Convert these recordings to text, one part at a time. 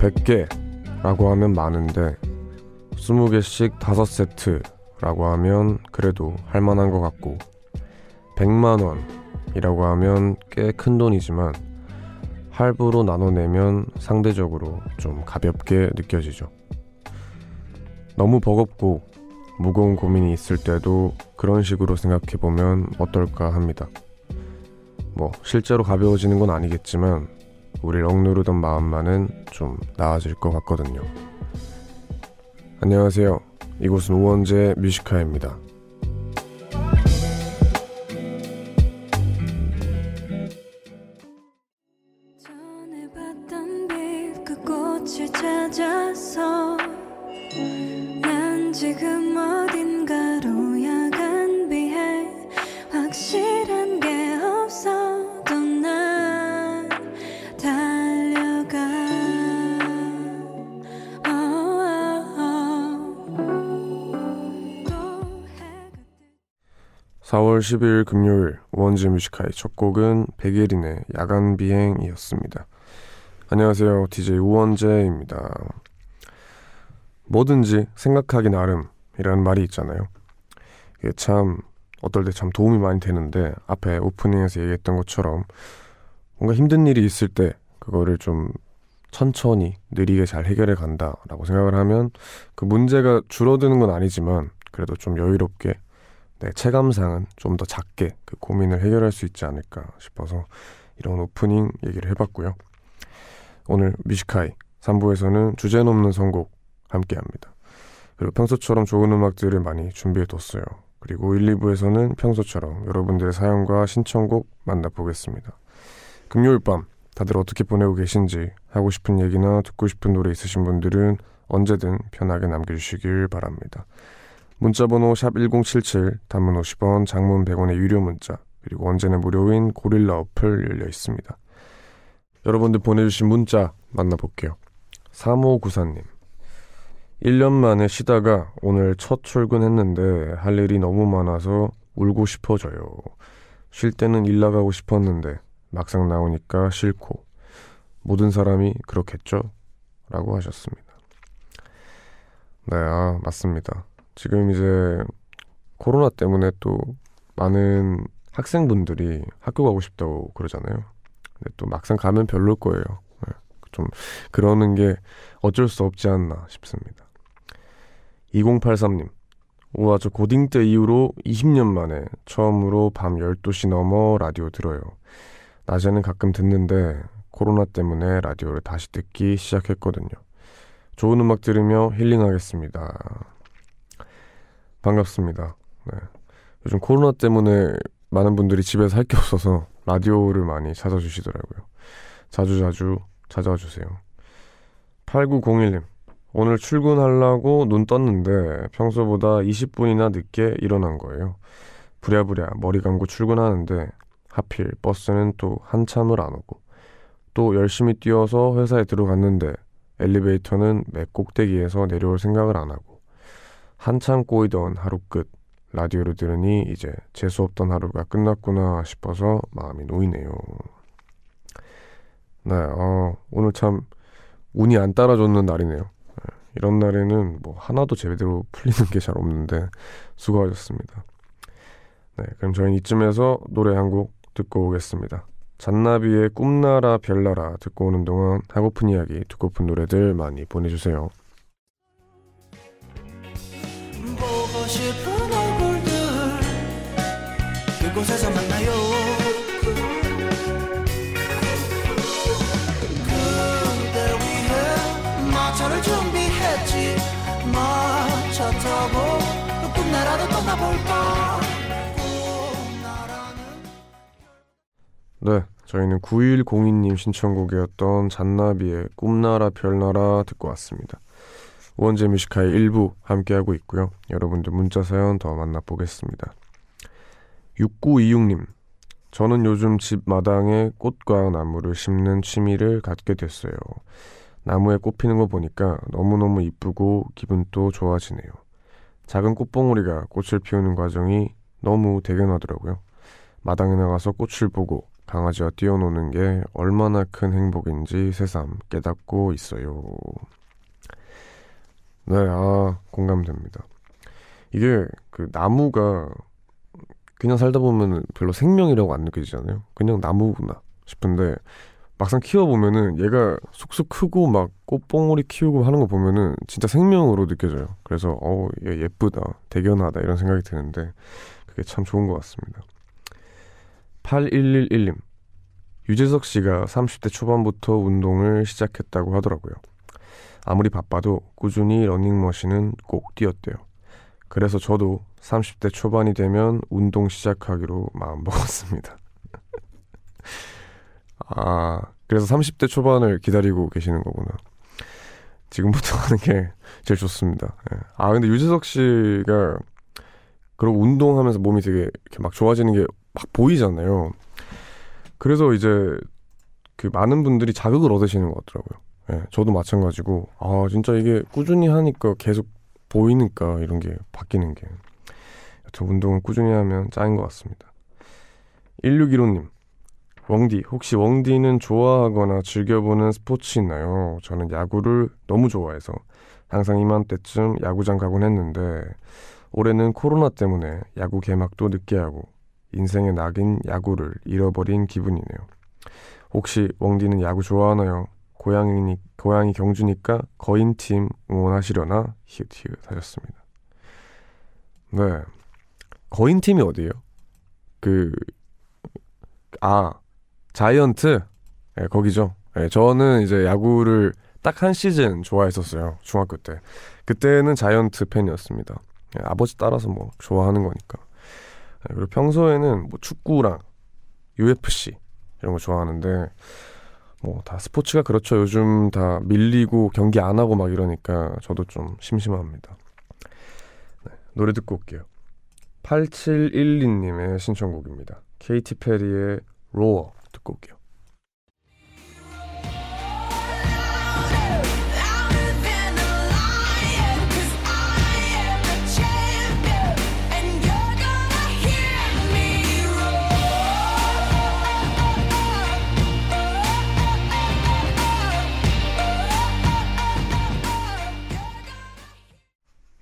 100개라고 하면 많은데 20개씩 5세트라고 하면 그래도 할 만한 것 같고 100만 원이라고 하면 꽤 큰 돈이지만 할부로 나눠내면 상대적으로 좀 가볍게 느껴지죠. 너무 버겁고 무거운 고민이 있을 때도 그런 식으로 생각해 보면 어떨까 합니다. 뭐, 실제로 가벼워지는 건 아니겠지만, 우리를 억누르던 마음만은 좀 나아질 것 같거든요. 안녕하세요. 이곳은 우원재 뮤지카입니다. 4월 10일 금요일 원재 Music High의 첫 곡은 백예린의 야간 비행이었습니다. 안녕하세요. DJ 우원재입니다. 뭐든지 생각하기 나름이라는 말이 있잖아요. 이게 참 어떨 때 참 도움이 많이 되는데 앞에 오프닝에서 얘기했던 것처럼 뭔가 힘든 일이 있을 때 그거를 좀 천천히 느리게 잘 해결해 간다라고 생각을 하면 그 문제가 줄어드는 건 아니지만 그래도 좀 여유롭게 네, 체감상은 좀 더 작게 그 고민을 해결할 수 있지 않을까 싶어서 이런 오프닝 얘기를 해봤고요. 오늘 뮤지카이 3부에서는 주제 넘는 선곡 함께 합니다. 그리고 평소처럼 좋은 음악들을 많이 준비해뒀어요. 그리고 1, 2부에서는 평소처럼 여러분들의 사연과 신청곡 만나보겠습니다. 금요일 밤 다들 어떻게 보내고 계신지 하고 싶은 얘기나 듣고 싶은 노래 있으신 분들은 언제든 편하게 남겨주시길 바랍니다. 문자번호 샵 1077, 단문 50원, 장문 100원의 유료 문자, 그리고 언제나 무료인 고릴라 어플 열려 있습니다. 여러분들 보내주신 문자 만나볼게요. 3594님. 1년 만에 쉬다가 오늘 첫 출근했는데 할 일이 너무 많아서 울고 싶어져요. 쉴 때는 일 나가고 싶었는데 막상 나오니까 싫고 모든 사람이 그렇겠죠? 라고 하셨습니다. 네, 아, 맞습니다. 지금 이제 코로나 때문에 또 많은 학생분들이 학교 가고 싶다고 그러잖아요. 근데 또 막상 가면 별로일 거예요. 네. 좀 그러는 게 어쩔 수 없지 않나 싶습니다. 2083님. 우와, 저 고딩 때 이후로 20년 만에 처음으로 밤 12시 넘어 라디오 들어요. 낮에는 가끔 듣는데 코로나 때문에 라디오를 다시 듣기 시작했거든요. 좋은 음악 들으며 힐링하겠습니다. 반갑습니다. 네. 요즘 코로나 때문에 많은 분들이 집에서 할 게 없어서 라디오를 많이 찾아주시더라고요. 자주자주 찾아와 주세요. 8901님. 오늘 출근하려고 눈 떴는데 평소보다 20분이나 늦게 일어난 거예요. 부랴부랴 머리 감고 출근하는데 하필 버스는 또 한참을 안 오고 또 열심히 뛰어서 회사에 들어갔는데 엘리베이터는 맨 꼭대기에서 내려올 생각을 안 하고 한참 꼬이던 하루 끝 라디오를 들으니 이제 재수 없던 하루가 끝났구나 싶어서 마음이 놓이네요. 네, 어, 오늘 참 운이 안 따라줬는 날이네요. 네, 이런 날에는 뭐 하나도 제대로 풀리는 게 잘 없는데 수고하셨습니다. 네, 그럼 저희는 이쯤에서 노래 한 곡 듣고 오겠습니다. 잔나비의 꿈나라 별나라 듣고 오는 동안 하고픈 이야기 듣고픈 노래들 많이 보내주세요. 그곳에서 만나요 그대 위해 마차를 준비했지 마차 타고 꿈나라도 떠나볼까 네, 저희는 9102님 신청곡이었던 잔나비의 꿈나라 별나라 듣고 왔습니다. 우원재 뮤지카의 일부 함께하고 있고요. 여러분들 문자 사연 더 만나보겠습니다. 6926님, 저는 요즘 집 마당에 꽃과 나무를 심는 취미를 갖게 됐어요. 나무에 꽃 피는 거 보니까 너무너무 이쁘고 기분도 좋아지네요. 작은 꽃봉오리가 꽃을 피우는 과정이 너무 대견하더라고요. 마당에 나가서 꽃을 보고 강아지와 뛰어노는 게 얼마나 큰 행복인지 새삼 깨닫고 있어요. 네, 아, 공감됩니다. 이게 그 나무가 그냥 살다 보면 별로 생명이라고 안 느껴지잖아요. 그냥 나무구나 싶은데 막상 키워보면은 얘가 쑥쑥 크고 막 꽃봉오리 키우고 하는 거 보면은 진짜 생명으로 느껴져요. 그래서 어, 얘 예쁘다, 대견하다 이런 생각이 드는데 그게 참 좋은 것 같습니다. 8111님. 유재석 씨가 30대 초반부터 운동을 시작했다고 하더라고요. 아무리 바빠도 꾸준히 러닝머신은 꼭 뛰었대요. 그래서 저도 30대 초반이 되면 운동 시작하기로 마음먹었습니다. 아, 그래서 30대 초반을 기다리고 계시는 거구나. 지금부터 하는 게 제일 좋습니다. 예. 아, 근데 유재석 씨가 그리고 운동하면서 몸이 되게 이렇게 막 좋아지는 게 막 보이잖아요. 그래서 이제 그 많은 분들이 자극을 얻으시는 것 같더라고요. 예, 저도 마찬가지고, 아, 진짜 이게 꾸준히 하니까 계속 보이니까 이런 게 바뀌는 게. 여튼 운동을 꾸준히 하면 짱인 것 같습니다. 1615님, 웡디, 혹시 웡디는 좋아하거나 즐겨보는 스포츠 있나요? 저는 야구를 너무 좋아해서 항상 이맘때쯤 야구장 가곤 했는데 올해는 코로나 때문에 야구 개막도 늦게 하고 인생의 낙인 야구를 잃어버린 기분이네요. 혹시 웡디는 야구 좋아하나요? 고양이, 고양이 경주니까 거인팀 응원하시려나? 히읗 히읗 하셨습니다. 네. 거인팀이 어디예요? 그, 아, 자이언트? 네, 거기죠. 네, 저는 이제 야구를 딱 한 시즌 좋아했었어요. 중학교 때. 그때는 자이언트 팬이었습니다. 네, 아버지 따라서 뭐 좋아하는 거니까. 네, 그리고 평소에는 뭐 축구랑 UFC 이런 거 좋아하는데 뭐 다 스포츠가 그렇죠. 요즘 다 밀리고 경기 안 하고 막 이러니까 저도 좀 심심합니다. 네, 노래 듣고 올게요. 8712님의 신청곡입니다. 케이티 페리의 로어 듣고 올게요.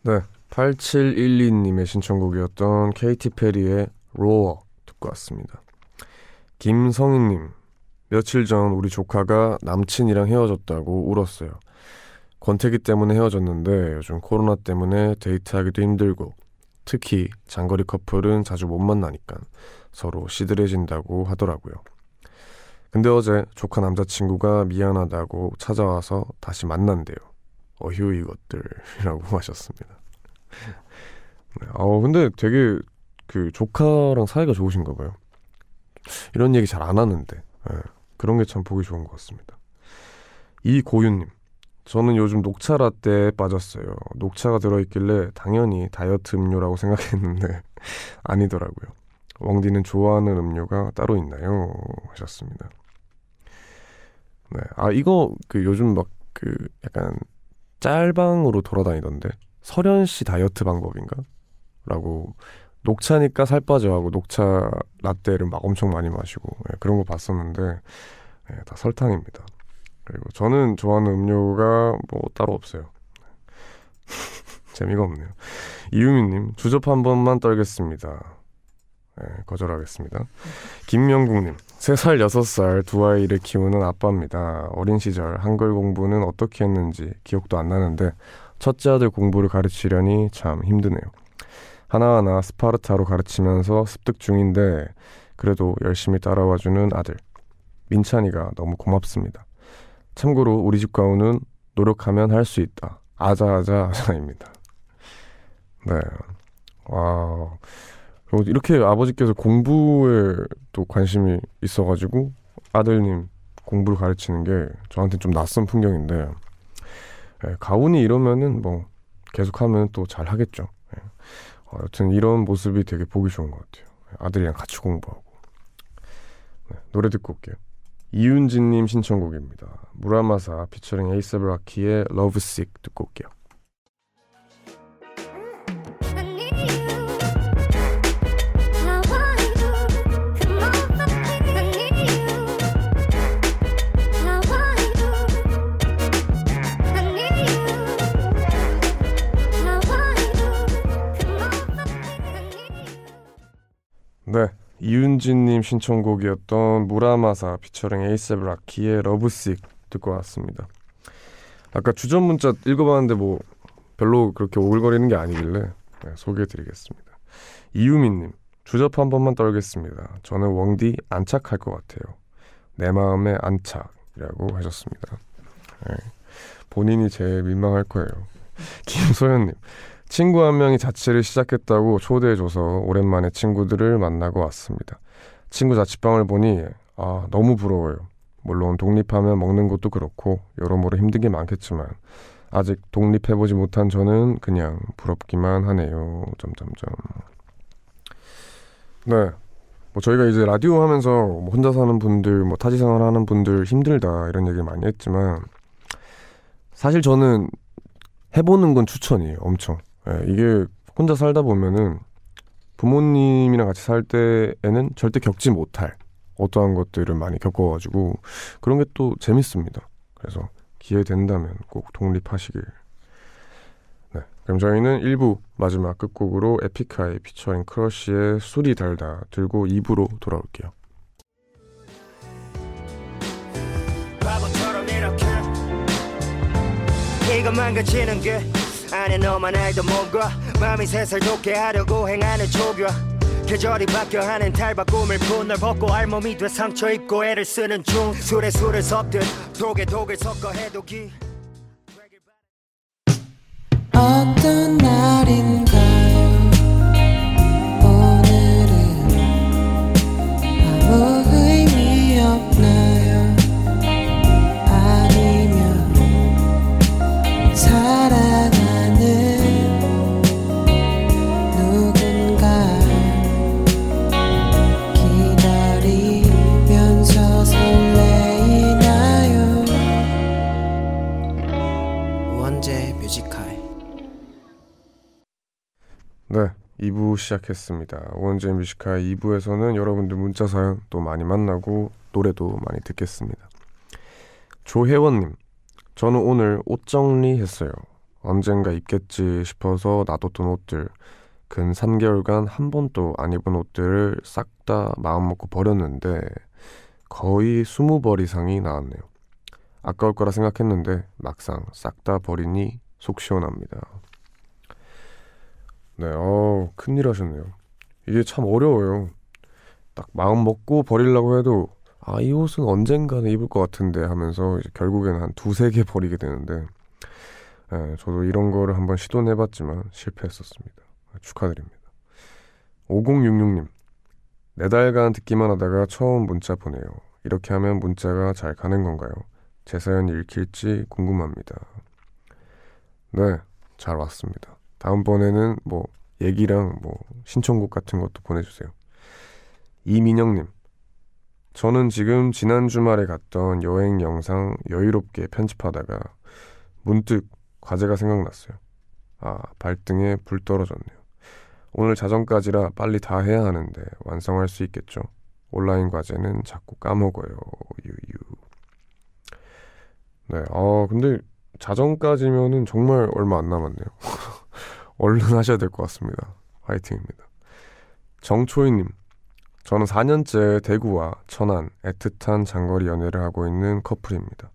네, 8712님의 신청곡이었던 케이티 페리의 로어 듣고 왔습니다. 김성희님, 며칠 전 우리 조카가 남친이랑 헤어졌다고 울었어요. 권태기 때문에 헤어졌는데 요즘 코로나 때문에 데이트하기도 힘들고 특히 장거리 커플은 자주 못 만나니까 서로 시들해진다고 하더라고요. 근데 어제 조카 남자친구가 미안하다고 찾아와서 다시 만난대요. 어휴 이것들이라고 하셨습니다. 네, 어 근데 되게 그 조카랑 사이가 좋으신가 봐요. 이런 얘기 잘 안 하는데 네, 그런 게 참 보기 좋은 것 같습니다. 이고윤님, 저는 요즘 녹차 라떼에 빠졌어요. 녹차가 들어있길래 당연히 다이어트 음료라고 생각했는데 아니더라고요. 왕디는 좋아하는 음료가 따로 있나요? 하셨습니다. 네, 아 이거 그 요즘 막 그 약간 짤방으로 돌아다니던데 설현 씨 다이어트 방법인가? 라고 녹차니까 살 빠져 하고 녹차 라떼를 막 엄청 많이 마시고 예, 그런 거 봤었는데 예, 다 설탕입니다. 그리고 저는 좋아하는 음료가 뭐 따로 없어요. 재미가 없네요. 이유미님 주접 한 번만 떨겠습니다. 네, 거절하겠습니다. 김명국님, 3살, 6살 두 아이를 키우는 아빠입니다. 어린 시절 한글 공부는 어떻게 했는지 기억도 안 나는데 첫째 아들 공부를 가르치려니 참 힘드네요. 하나하나 스파르타로 가르치면서 습득 중인데 그래도 열심히 따라와주는 아들. 민찬이가 너무 고맙습니다. 참고로 우리 집 가훈은 노력하면 할 수 있다. 아자아자 아자입니다. 네. 와. 이렇게 아버지께서 공부에 또 관심이 있어가지고 아들님 공부를 가르치는 게 저한테 좀 낯선 풍경인데 예, 가훈이 이러면은 뭐 계속하면 또 잘 하겠죠. 예. 어, 여튼 이런 모습이 되게 보기 좋은 것 같아요. 아들이랑 같이 공부하고 네, 노래 듣고 올게요. 이윤진님 신청곡입니다. 무라마사 피처링 에이스 브라키의 러브식 듣고 올게요. 네. 이윤진님 신청곡이었던 무라마사 피처링 에이셉 라키의 러브식 듣고 왔습니다. 아까 주전 문자 읽어봤는데 뭐 별로 그렇게 오글거리는 게 아니길래 네, 소개해드리겠습니다. 이유민님 주접 한 번만 떨겠습니다. 저는 웡디 안착할 것 같아요. 내 마음의 안착이라고 하셨습니다. 네, 본인이 제일 민망할 거예요. 김소연님 친구 한 명이 자취를 시작했다고 초대해줘서 오랜만에 친구들을 만나고 왔습니다. 친구 자취방을 보니 아 너무 부러워요. 물론 독립하면 먹는 것도 그렇고 여러모로 힘든 게 많겠지만 아직 독립해보지 못한 저는 그냥 부럽기만 하네요. 점점점. 네. 뭐 저희가 이제 라디오 하면서 뭐 혼자 사는 분들, 뭐 타지 생활 하는 분들 힘들다 이런 얘기를 많이 했지만 사실 저는 해보는 건 추천이에요. 엄청. 예, 이게 혼자 살다 보면은 부모님이랑 같이 살 때에는 절대 겪지 못할 어떠한 것들을 많이 겪어가지고 그런 게 또 재밌습니다. 그래서 기회 된다면 꼭 독립하시길. 네, 그럼 저희는 1부 마지막 끝곡으로 에픽하이 피처링 크러쉬의 술이 달다 들고 2부로 돌아올게요. 이것만 가지는 게 안에 너만 알던 뭔가. 마음이 새살 돋게 하려고 행하는 조교. 계절이 바뀌어 하는 탈바 꿈을 푼널 벗고 알몸이 돼 상처 입고 애를 쓰는 중. 술에 술을 섞듯 독에 독을 섞어 해독이 어떤 날인가 시작했습니다. 원제 뮤지카 2부에서는 여러분들 문자 사연 또 많이 만나고 노래도 많이 듣겠습니다. 조혜원님, 저는 오늘 옷 정리했어요. 언젠가 입겠지 싶어서 놔뒀던 옷들, 근 3개월간 한 번도 안 입은 옷들을 싹 다 마음먹고 버렸는데 거의 20벌 이상이 나왔네요. 아까울 거라 생각했는데 막상 싹 다 버리니 속 시원합니다. 네, 어, 큰일 하셨네요. 이게 참 어려워요. 딱 마음 먹고 버리려고 해도 아, 이 옷은 언젠가는 입을 것 같은데 하면서 이제 결국에는 한 두세 개 버리게 되는데 예, 저도 이런 거를 한번 시도는 해봤지만 실패했었습니다. 축하드립니다. 5066님, 네 달간 듣기만 하다가 처음 문자 보내요. 이렇게 하면 문자가 잘 가는 건가요? 제 사연 읽힐지 궁금합니다. 네, 잘 왔습니다. 다음번에는 뭐 얘기랑 뭐 신청곡 같은 것도 보내주세요. 이민영님, 저는 지금 지난 주말에 갔던 여행 영상 여유롭게 편집하다가 문득 과제가 생각났어요. 아, 발등에 불 떨어졌네요. 오늘 자정까지라 빨리 다 해야 하는데 완성할 수 있겠죠? 온라인 과제는 자꾸 까먹어요. 유유. 네, 아, 근데 자정까지면은 정말 얼마 안 남았네요. 얼른 하셔야 될 것 같습니다. 화이팅입니다. 정초희님, 저는 4년째 대구와 천안, 애틋한 장거리 연애를 하고 있는 커플입니다.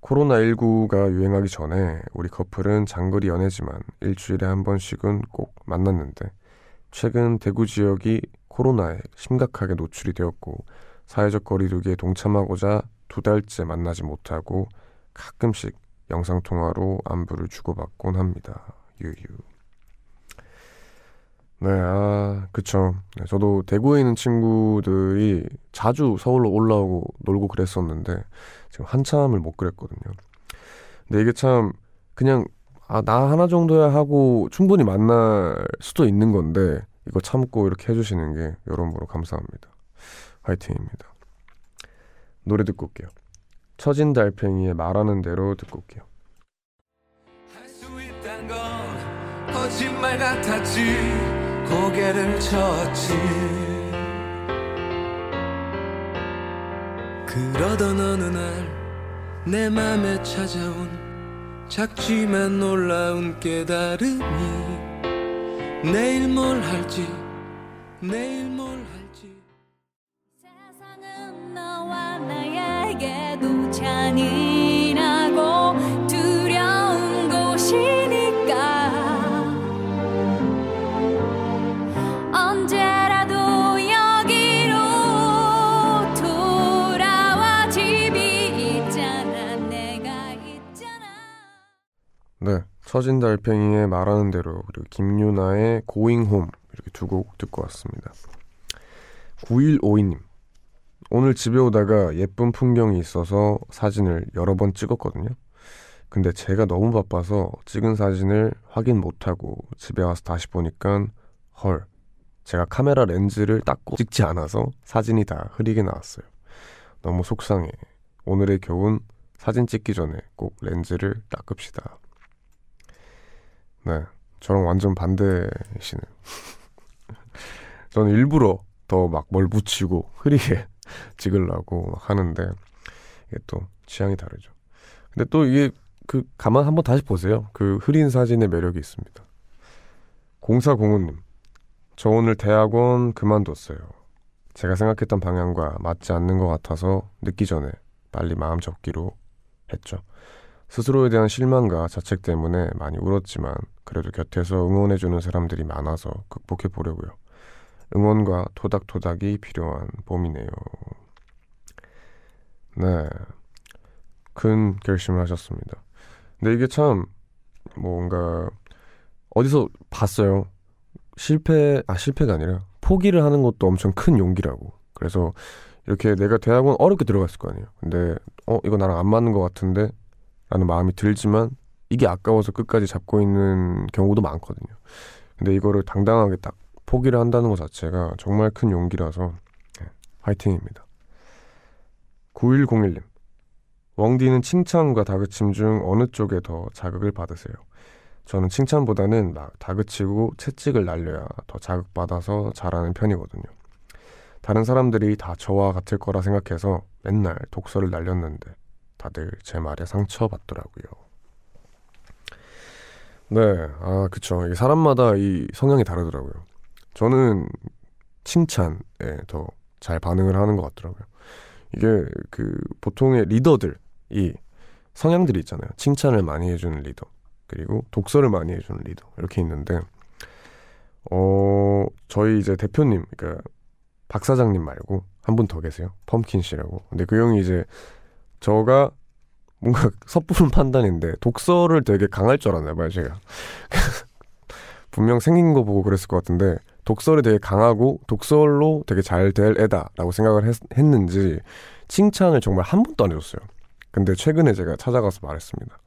코로나19가 유행하기 전에 우리 커플은 장거리 연애지만 일주일에 한 번씩은 꼭 만났는데 최근 대구 지역이 코로나에 심각하게 노출이 되었고 사회적 거리두기에 동참하고자 두 달째 만나지 못하고 가끔씩 영상통화로 안부를 주고받곤 합니다. 유유. 네, 아, 그쵸. 네, 저도 대구에 있는 친구들이 자주 서울로 올라오고 놀고 그랬었는데, 지금 한참을 못 그랬거든요. 근데 이게 참, 그냥, 아, 나 하나 정도야 하고 충분히 만날 수도 있는 건데, 이거 참고 이렇게 해주시는 게 여러모로 감사합니다. 화이팅입니다. 노래 듣고 올게요. 처진 달팽이의 말하는 대로 듣고 올게요. 거짓말 같았지 고개를 쳤지. 그러던 어느 날 내 맘에 찾아온 작지만 놀라운 깨달음이 내일 뭘 할지 내일 뭘 할지. 세상은 너와 나에게도 찬이 네, 처진 달팽이의 말하는 대로 그리고 김유나의 고잉 홈 이렇게 두 곡 듣고 왔습니다. 9152님 오늘 집에 오다가 예쁜 풍경이 있어서 사진을 여러 번 찍었거든요. 근데 제가 너무 바빠서 찍은 사진을 확인 못하고 집에 와서 다시 보니까 헐 제가 카메라 렌즈를 닦고 찍지 않아서 사진이 다 흐리게 나왔어요. 너무 속상해. 오늘의 교훈 사진 찍기 전에 꼭 렌즈를 닦읍시다. 네, 저랑 완전 반대시네요. 저는 일부러 더 막 뭘 묻히고 흐리게 찍으려고 막 하는데 이게 또 취향이 다르죠. 근데 또 이게 그 가만 한번 다시 보세요. 그 흐린 사진의 매력이 있습니다. 0405님, 저 오늘 대학원 그만뒀어요. 제가 생각했던 방향과 맞지 않는 것 같아서 늦기 전에 빨리 마음 접기로 했죠. 스스로에 대한 실망과 자책 때문에 많이 울었지만 그래도 곁에서 응원해주는 사람들이 많아서 극복해 보려고요. 응원과 토닥토닥이 필요한 봄이네요. 네. 큰 결심을 하셨습니다. 근데 이게 참 뭔가 어디서 봤어요. 실패, 아, 실패가 아니라 포기를 하는 것도 엄청 큰 용기라고. 그래서 이렇게 내가 대학원 어렵게 들어갔을 거 아니에요. 근데, 어, 이거 나랑 안 맞는 것 같은데? 라는 마음이 들지만 이게 아까워서 끝까지 잡고 있는 경우도 많거든요. 근데 이거를 당당하게 딱 포기를 한다는 것 자체가 정말 큰 용기라서 네, 화이팅입니다. 9101님. 웡디는 칭찬과 다그침 중 어느 쪽에 더 자극을 받으세요? 저는 칭찬보다는 막 다그치고 채찍을 날려야 더 자극받아서 잘하는 편이거든요. 다른 사람들이 다 저와 같을 거라 생각해서 맨날 독서를 날렸는데 다들 제 말에 상처받더라고요. 네, 아, 그쵸. 사람마다 이 성향이 다르더라고요. 저는 칭찬에 더 잘 반응을 하는 것 같더라고요. 이게 그 보통의 리더들이 성향들이 있잖아요. 칭찬을 많이 해주는 리더. 그리고 독설을 많이 해주는 리더. 이렇게 있는데, 어, 저희 이제 대표님, 그러니까 박 사장님 말고 한 분 더 계세요. 펌킨 씨라고. 근데 그 형이 이제 저가 뭔가 섣부른 판단인데 독설을 되게 강할 줄 알았나 봐요, 제가. 분명 생긴 거 보고 그랬을 것 같은데 독설을 되게 강하고 독설로 되게 잘 될 애다라고 생각을 했, 했는지 칭찬을 정말 한 번도 안 해줬어요. 근데 최근에 제가 찾아가서 말했습니다.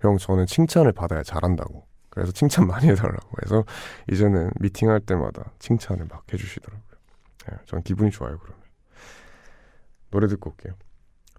형, 저는 칭찬을 받아야 잘한다고. 그래서 칭찬 많이 해달라고 해서 이제는 미팅할 때마다 칭찬을 막 해주시더라고요. 네, 전 기분이 좋아요, 그러면. 노래 듣고 올게요.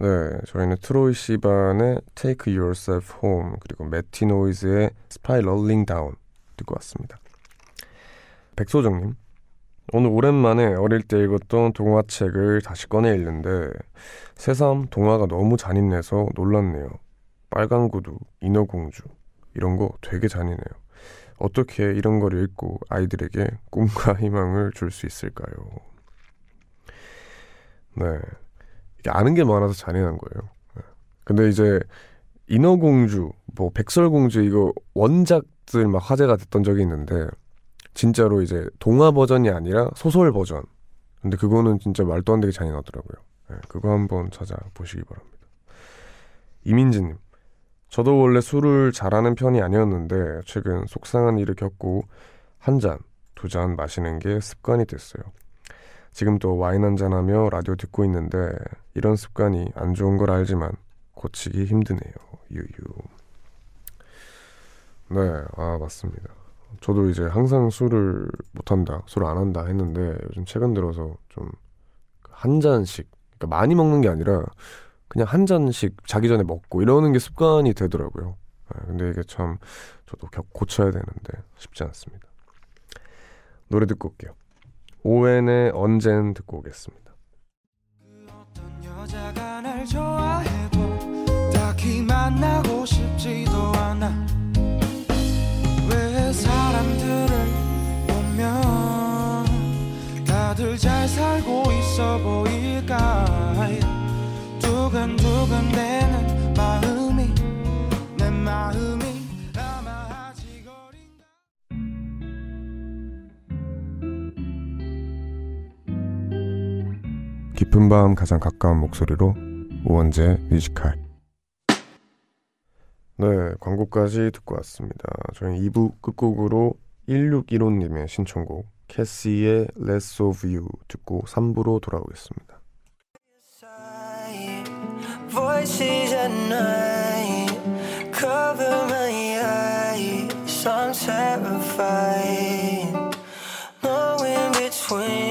네, 저희는 트로이 시반의 Take Yourself Home 그리고 매티 노이즈의 Spiraling Down 듣고 왔습니다. 백소정님, 오늘 오랜만에 어릴 때 읽었던 동화책을 다시 꺼내 읽는데 새삼 동화가 너무 잔인해서 놀랐네요. 빨간 구두, 인어공주 이런 거 되게 잔인해요. 어떻게 이런 걸 읽고 아이들에게 꿈과 희망을 줄 수 있을까요? 네. 이게 아는 게 많아서 잔인한 거예요. 네. 근데 이제 인어공주, 뭐 백설공주 이거 원작들 막 화제가 됐던 적이 있는데 진짜로 이제 동화 버전이 아니라 소설 버전. 근데 그거는 진짜 말도 안 되게 잔인하더라고요. 네, 그거 한번 찾아보시기 바랍니다. 이민지님, 저도 원래 술을 잘하는 편이 아니었는데 최근 속상한 일을 겪고 한 잔, 두 잔 마시는 게 습관이 됐어요. 지금 또 와인 한잔하며 라디오 듣고 있는데 이런 습관이 안 좋은 걸 알지만 고치기 힘드네요. 유유. 네, 아 맞습니다. 저도 이제 항상 술을 못 한다, 술을 안 한다 했는데 요즘 최근 들어서 좀 한 잔씩, 그러니까 많이 먹는 게 아니라 그냥 한 잔씩 자기 전에 먹고 이러는 게 습관이 되더라고요. 네, 근데 이게 참 저도 겨, 고쳐야 되는데 쉽지 않습니다. 노래 듣고 올게요. 오웬의 언젠 듣고 오겠습니다. 잘 살고 있어 보일까 두근두근 되 깊은 밤 가장 가까운 목소리로 우원재 뮤지컬 네 광고까지 듣고 왔습니다 저희 2부 끝곡으로 1615님의 신청곡 캐시의 Less of You 듣고 3부로 돌아오겠습니다 Voices at night cover my eyes. I'm terrified. No in between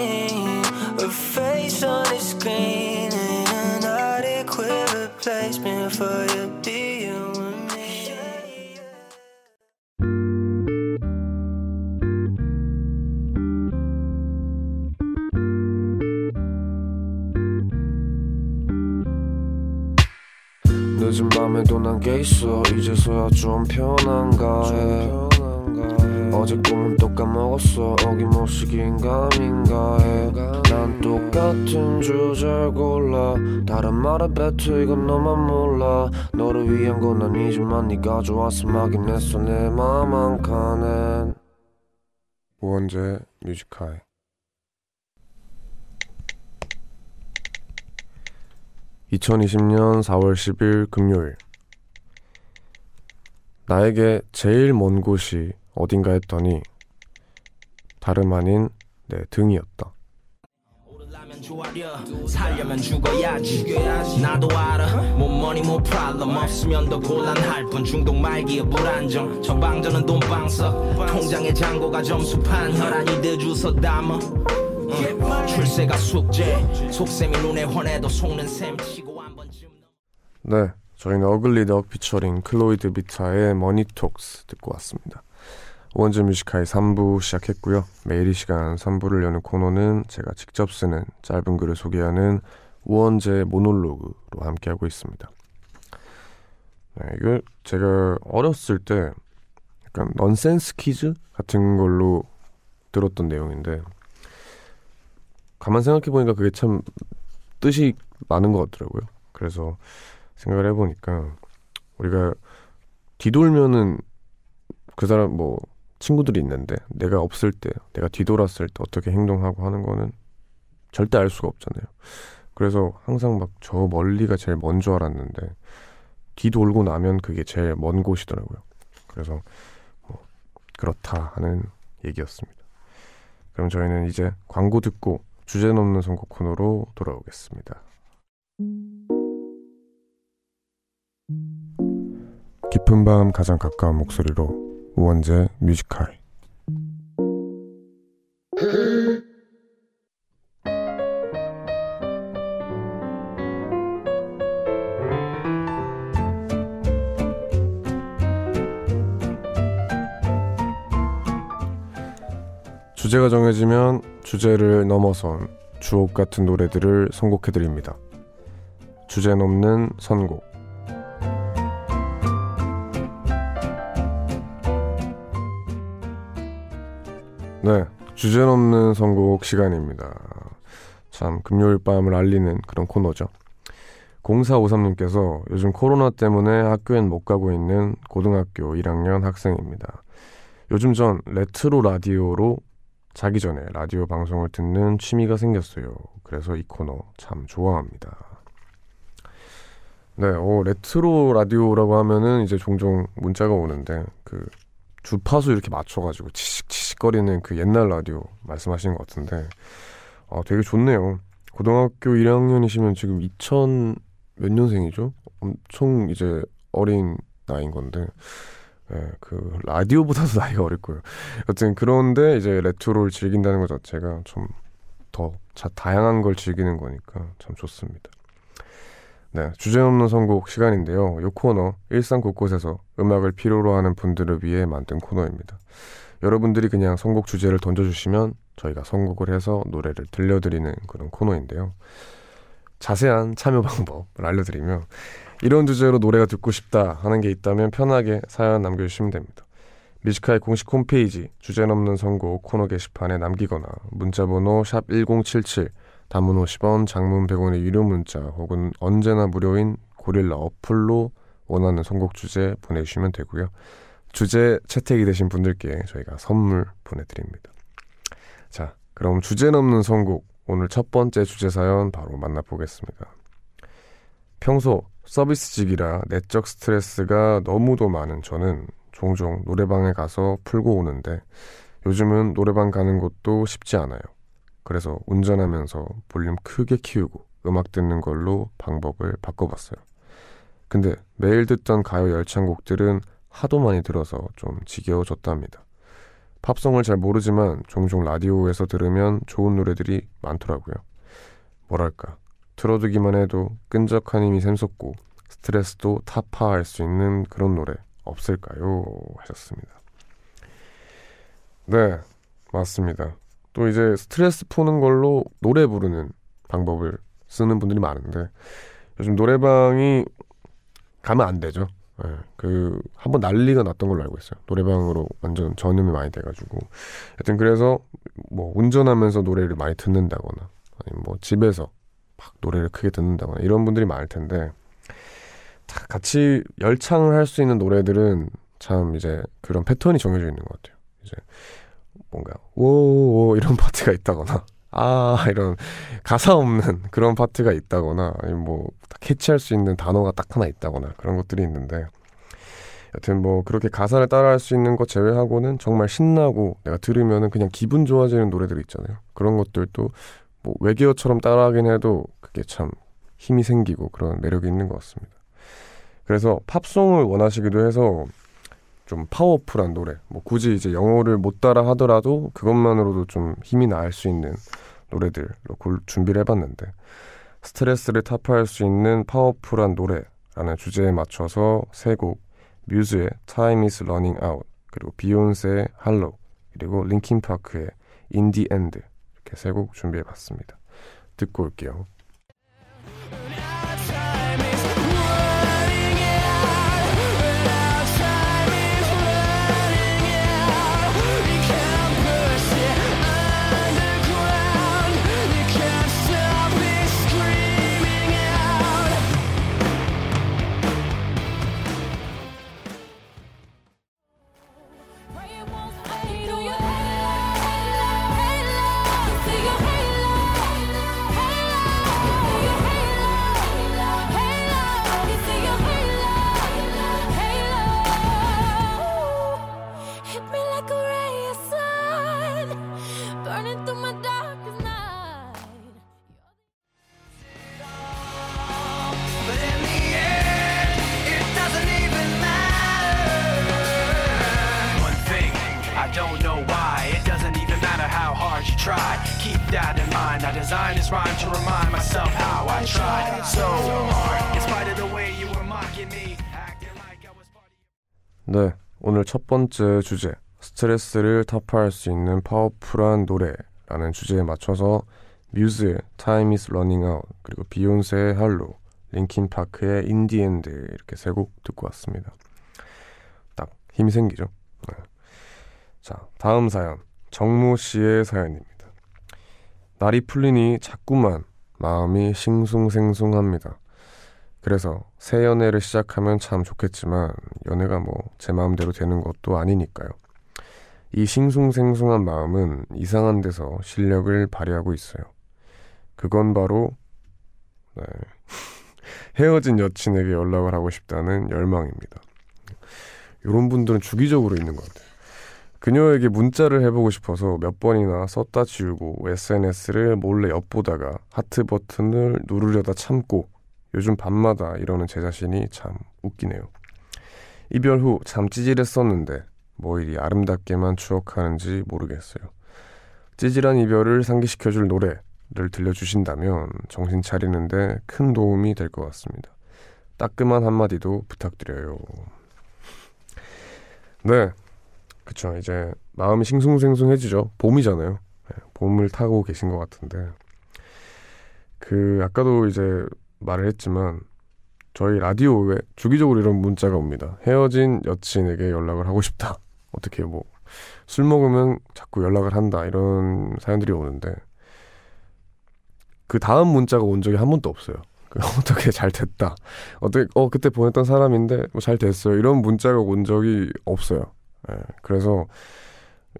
늦은 밤에도 난게 있어. 이제서야 좀 편한가 해 어제 꿈은 또 까먹었어. 어김없이 긴가민가 해난 똑같은 주제를 골라. 다른 말에 뱉어 이건 너만 몰라. 너를 위한 건 아니지만 네가 좋아서 막인 했어. 내 맘 한 칸엔. (2020년 4월 10일) 금요일. 나에게 제일 먼 곳이 어딘가 했더니 다름 아닌 내 등이었다. 오르려면 조아려. 살려면 죽어야지. 나도 알아. more money more problem. 없으면 더 곤란할 뿐. 중독 말기에 불안정 처방전은 돈방석 통장에 잔고가 점수판. 혈안이 드주서 담아. 어, 출세가 숙제. 속셈이 눈에 환해도 속는 셈. 치고 한 번쯤 네, 저희는 어글리 덕 featuring 클로이 드비타의 Money Talks 듣고 왔습니다. 원재 Music High의 3부 시작했고요. 매일 이 시간 3부를 여는 코너는 제가 직접 쓰는 짧은 글을 소개하는 우원재 모놀로그로 함께하고 있습니다. 네, 이거 제가 어렸을 때 약간 넌센스 퀴즈 같은 걸로 들었던 내용인데 가만 생각해 보니까 그게 참 뜻이 많은 것 같더라고요. 그래서 생각을 해보니까 우리가 뒤돌면은 그 사람 뭐 친구들이 있는데 내가 없을 때 내가 뒤돌았을 때 어떻게 행동하고 하는 거는 절대 알 수가 없잖아요. 그래서 항상 막 저 멀리가 제일 먼줄 알았는데 뒤돌고 나면 그게 제일 먼 곳이더라고요. 그래서 뭐 그렇다 하는 얘기였습니다. 그럼 저희는 이제 광고 듣고 주제 넘는 선곡 코너로 돌아오겠습니다. 깊은 밤 가장 가까운 목소리로 우원재 뮤지컬 주제가 정해지면 주제를 넘어선 주옥 같은 노래들을 선곡해드립니다. 주제 넘는 선곡 네, 주제 넘는 선곡 시간입니다. 참 금요일 밤을 알리는 그런 코너죠. 0453님께서 요즘 코로나 때문에 학교엔 못 가고 있는 고등학교 1학년 학생입니다. 요즘 전 레트로 라디오로 자기 전에 라디오 방송을 듣는 취미가 생겼어요. 그래서 이 코너 참 좋아합니다. 네, 어, 레트로 라디오라고 하면은 이제 종종 문자가 오는데 그 주파수 이렇게 맞춰가지고 치식치식거리는 그 옛날 라디오 말씀하시는 것 같은데 어, 되게 좋네요. 고등학교 1학년이시면 지금 몇 년생이죠? 엄청 이제 어린 나이인 건데, 예, 그 라디오보다도 나이가 어릴 거예요. 여튼 그런데 이제 레트로를 즐긴다는 것 자체가 좀 더 다양한 걸 즐기는 거니까 참 좋습니다. 네, 주제넘는 선곡 시간인데요. 이 코너 일상 곳곳에서 음악을 필요로 하는 분들을 위해 만든 코너입니다. 여러분들이 그냥 선곡 주제를 던져주시면 저희가 선곡을 해서 노래를 들려드리는 그런 코너인데요. 자세한 참여 방법을 알려드리면 이런 주제로 노래가 듣고 싶다 하는 게 있다면 편하게 사연 남겨주시면 됩니다. Music High의 공식 홈페이지 주제 넘는 선곡 코너 게시판에 남기거나 문자번호 샵 1077 단문 50원, 장문 100원의 유료 문자 혹은 언제나 무료인 고릴라 어플로 원하는 선곡 주제 보내주시면 되고요. 주제 채택이 되신 분들께 저희가 선물 보내드립니다. 자, 그럼 주제 넘는 선곡 오늘 첫 번째 주제 사연 바로 만나보겠습니다. 평소 서비스직이라 내적 스트레스가 너무도 많은 저는 종종 노래방에 가서 풀고 오는데 요즘은 노래방 가는 것도 쉽지 않아요. 그래서 운전하면서 볼륨 크게 키우고 음악 듣는 걸로 방법을 바꿔봤어요. 근데 매일 듣던 가요 열창곡들은 하도 많이 들어서 좀 지겨워졌답니다. 팝송을 잘 모르지만 종종 라디오에서 들으면 좋은 노래들이 많더라고요. 뭐랄까, 틀어두기만 해도 끈적한 힘이 샘솟고 스트레스도 타파할 수 있는 그런 노래 없을까요? 하셨습니다. 네, 맞습니다. 또 이제 스트레스 푸는 걸로 노래 부르는 방법을 쓰는 분들이 많은데 요즘 노래방이 가면 안 되죠. 네, 그 한번 난리가 났던 걸로 알고 있어요. 노래방으로 완전 전염이 많이 돼가지고 하여튼 그래서 뭐 운전하면서 노래를 많이 듣는다거나 아니면 뭐 집에서 막 노래를 크게 듣는다거나 이런 분들이 많을 텐데 다 같이 열창을 할 수 있는 노래들은 참 이제 그런 패턴이 정해져 있는 것 같아요. 이제 뭔가 오오 이런 파트가 있다거나 아 이런 가사 없는 그런 파트가 있다거나 뭐 캐치할 수 있는 단어가 딱 하나 있다거나 그런 것들이 있는데 여튼 뭐 그렇게 가사를 따라할 수 있는 것 제외하고는 정말 신나고 내가 들으면은 그냥 기분 좋아지는 노래들 있잖아요. 그런 것들도 뭐 외계어처럼 따라하긴 해도 그게 참 힘이 생기고 그런 매력이 있는 것 같습니다. 그래서 팝송을 원하시기도 해서 좀 파워풀한 노래, 뭐 굳이 이제 영어를 못 따라 하더라도 그것만으로도 좀 힘이 날수 있는 노래들로 골- 준비를 해봤는데 스트레스를 타파할 수 있는 파워풀한 노래라는 주제에 맞춰서 세 곡 뮤즈의 Time is Running Out 그리고 비욘세의 Hello 그리고 링킨파크의 In the End 이렇게 세 곡 준비해봤습니다. 듣고 올게요. Hit me 첫 번째 주제 스트레스를 타파할 수 있는 파워풀한 노래라는 주제에 맞춰서 뮤즈의 Time is Running Out 그리고 비욘세의 Hello, 링킨 파크의 End 이렇게 세 곡 듣고 왔습니다. 딱 힘이 생기죠. 네. 자, 다음 사연 정모 씨의 사연입니다. 날이 풀리니 자꾸만 마음이 싱숭생숭합니다. 그래서 새 연애를 시작하면 참 좋겠지만 연애가 뭐 제 마음대로 되는 것도 아니니까요. 이 싱숭생숭한 마음은 이상한 데서 실력을 발휘하고 있어요. 그건 바로 네. 헤어진 여친에게 연락을 하고 싶다는 열망입니다. 이런 분들은 주기적으로 있는 것 같아요. 그녀에게 문자를 해보고 싶어서 몇 번이나 썼다 지우고 SNS를 몰래 엿보다가 하트 버튼을 누르려다 참고 요즘 밤마다 이러는 제 자신이 참 웃기네요. 이별 후참 찌질했었는데 뭐 이리 아름답게만 추억하는지 모르겠어요. 찌질한 이별을 상기시켜줄 노래를 들려주신다면 정신 차리는데 큰 도움이 될 것 같습니다. 따끔한 한마디도 부탁드려요. 네. 그쵸. 이제 마음이 싱숭생숭해지죠. 봄이잖아요. 네, 봄을 타고 계신 것 같은데. 그, 아까도 이제 말을 했지만, 저희 라디오에 주기적으로 이런 문자가 옵니다. 헤어진 여친에게 연락을 하고 싶다. 어떻게 뭐, 술 먹으면 자꾸 연락을 한다. 이런 사연들이 오는데, 그 다음 문자가 온 적이 한 번도 없어요. 그 어떻게 잘 됐다. 어떻게, 어, 그때 보냈던 사람인데, 뭐 잘 됐어요. 이런 문자가 온 적이 없어요. 예, 그래서,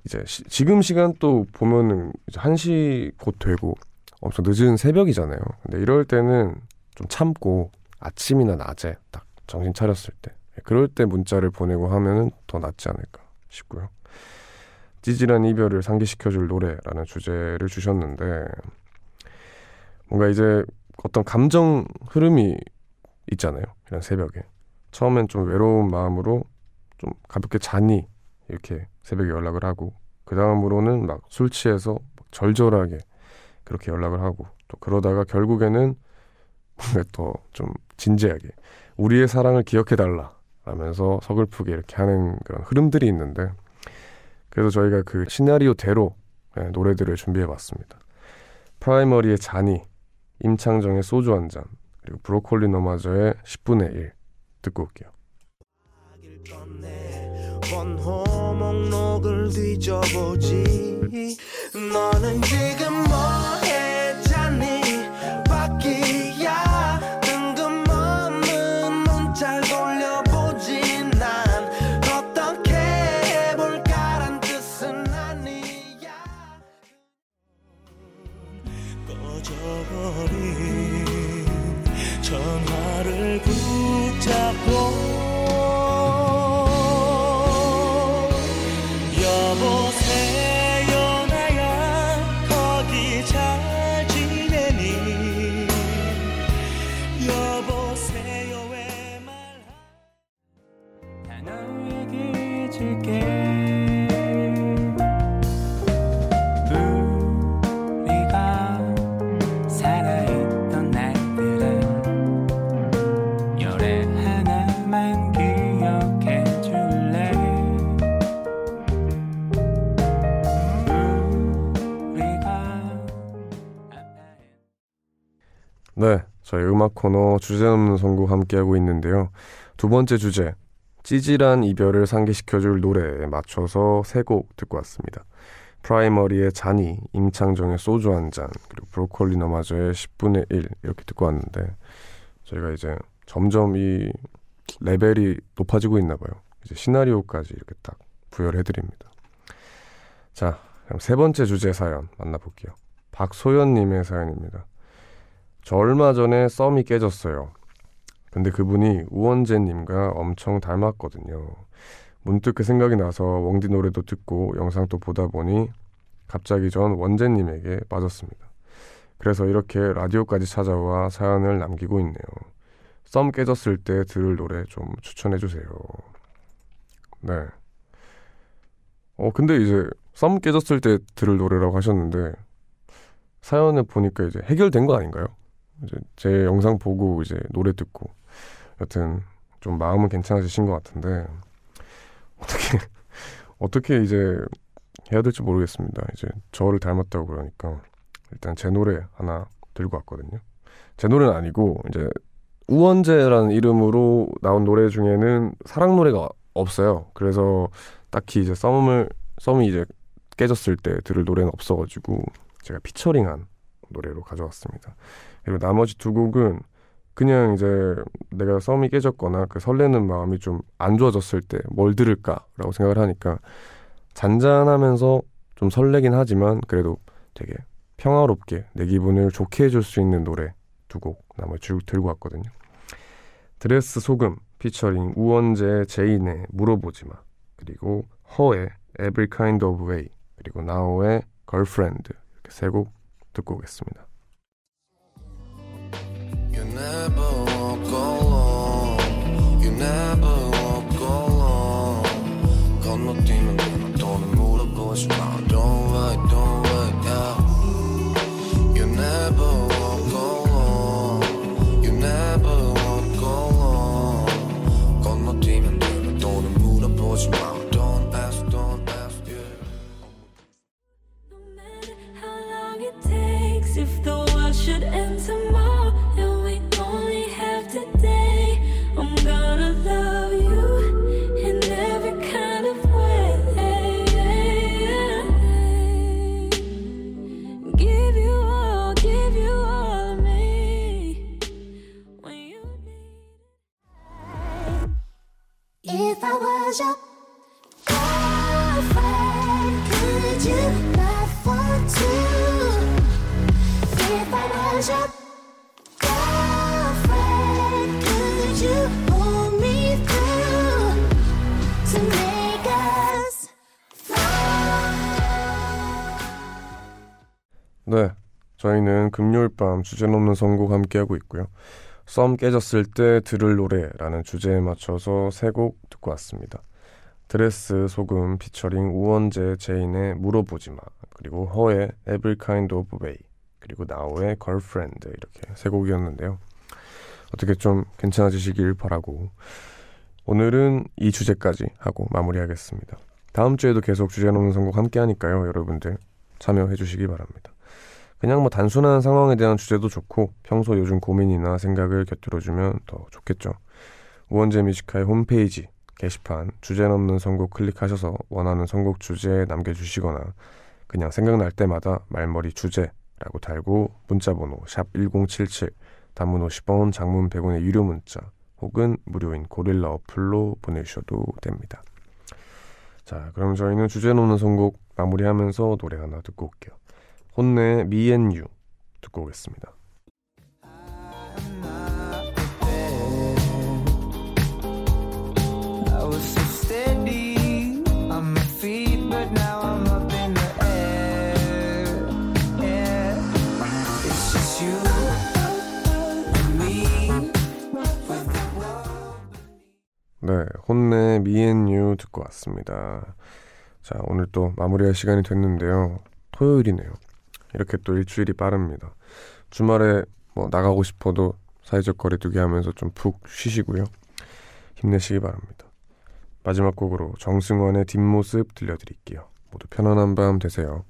이제, 시- 지금 시간 또 보면은, 이제 1시 곧 되고, 엄청 늦은 새벽이잖아요. 근데 이럴 때는 좀 참고, 아침이나 낮에 딱 정신 차렸을 때, 예, 그럴 때 문자를 보내고 하면은 더 낫지 않을까 싶고요. 찌질한 이별을 상기시켜줄 노래라는 주제를 주셨는데, 뭔가 이제 어떤 감정 흐름이 있잖아요. 이런 새벽에. 처음엔 좀 외로운 마음으로 좀 가볍게 자니 이렇게 새벽에 연락을 하고 그 다음으로는 막 술 취해서 막 절절하게 그렇게 연락을 하고 또 그러다가 결국에는 더좀 진지하게 우리의 사랑을 기억해 달라 라면서 서글프게 이렇게 하는 그런 흐름들이 있는데 그래서 저희가 그 시나리오대로 네, 노래들을 준비해 봤습니다. 프라이머리의 잔이 임창정의 소주 한 잔, 그리고 브로콜리 너마저의 10분의 1 듣고 올게요. 번호 목록을 뒤져보지 너는 지금 뭐 전화를 붙잡고 음악 코너 주제넘는 선곡 함께하고 있는데요. 두 번째 주제, 찌질한 이별을 상기시켜줄 노래에 맞춰서 세 곡 듣고 왔습니다. 프라이머리의 자니, 임창정의 소주 한 잔, 그리고 브로콜리 너마저의 10분의 1 이렇게 듣고 왔는데 저희가 이제 점점 이 레벨이 높아지고 있나 봐요. 이제 시나리오까지 이렇게 딱 부여를 해드립니다. 자, 그럼 세 번째 주제 사연 만나볼게요. 박소연님의 사연입니다. 저 얼마 전에 썸이 깨졌어요. 근데 그분이 우원재님과 엄청 닮았거든요. 문득 그 생각이 나서 웡디 노래도 듣고 영상도 보다 보니 갑자기 전 원재님에게 빠졌습니다. 그래서 이렇게 라디오까지 찾아와 사연을 남기고 있네요. 썸 깨졌을 때 들을 노래 좀 추천해 주세요. 네. 어, 근데 이제 썸 깨졌을 때 들을 노래라고 하셨는데 사연을 보니까 이제 해결된 거 아닌가요? 이제 제 영상 보고 이제 노래 듣고 여튼 좀 마음은 괜찮아지신 것 같은데 어떻게 어떻게 이제 해야 될지 모르겠습니다. 이제 저를 닮았다고 그러니까 일단 제 노래 하나 들고 왔거든요. 제 노래는 아니고 이제 우원재라는 이름으로 나온 노래 중에는 사랑 노래가 없어요. 그래서 딱히 이제 썸을 썸이 이제 깨졌을 때 들을 노래는 없어가지고 제가 피처링한 노래로 가져왔습니다. 그리고 나머지 두 곡은 그냥 이제 내가 썸이 깨졌거나 그 설레는 마음이 좀 안 좋아졌을 때 뭘 들을까라고 생각을 하니까 잔잔하면서 좀 설레긴 하지만 그래도 되게 평화롭게 내 기분을 좋게 해줄 수 있는 노래 두 곡 나머지 쭉 들고 왔거든요. 드레스 소금 피처링 우원재 제인의 물어보지마 그리고 허의 Every Kind of Way 그리고 나오의 Girlfriend 이렇게 세 곡 듣고 오겠습니다. You never walk alone. You never walk alone. 건너뛰는 내 돈을 물어보지 마. Don't wait, don't wait, yeah. You never walk alone. You never walk alone. 건너뛰면 내 돈을 물어보지 마. 네, 저희는 금요일 밤 주제 넘는 선곡 함께하고 있고요. 썸 깨졌을 때 들을 노래라는 주제에 맞춰서 세 곡 듣고 왔습니다. 드레스, 소금, 피처링 우원재, 제인의 물어보지 마, 그리고 허의 Every Kind of Way, 그리고 나오의 Girlfriend 이렇게 세 곡이었는데요. 어떻게 좀 괜찮아지시길 바라고 오늘은 이 주제까지 하고 마무리하겠습니다. 다음 주에도 계속 주제 넘는 선곡 함께 하니까요. 여러분들 참여해 주시기 바랍니다. 그냥 뭐 단순한 상황에 대한 주제도 좋고 평소 요즘 고민이나 생각을 곁들여 주면 더 좋겠죠. 우원재 뮤직하이 홈페이지 게시판 주제 넘는 선곡 클릭하셔서 원하는 선곡 주제 남겨주시거나 그냥 생각날 때마다 말머리 주제라고 달고 문자번호 샵 1077 단문 50원 장문 100원의 유료 문자 혹은 무료인 고릴라 어플로 보내주셔도 됩니다. 자 그럼 저희는 주제 넘는 선곡 마무리하면서 노래 하나 듣고 올게요. And You 듣고 오겠습니다. 네, 혼내 You 듣고 왔습니다. 자, 오늘 또 마무리할 시간이 됐는데요. 토요일이네요. 이렇게 또 일주일이 빠릅니다. 주말에 뭐 나가고 싶어도 사회적 거리두기 하면서 좀 푹 쉬시고요. 힘내시기 바랍니다. 마지막 곡으로 정승환의 뒷모습 들려드릴게요. 모두 편안한 밤 되세요.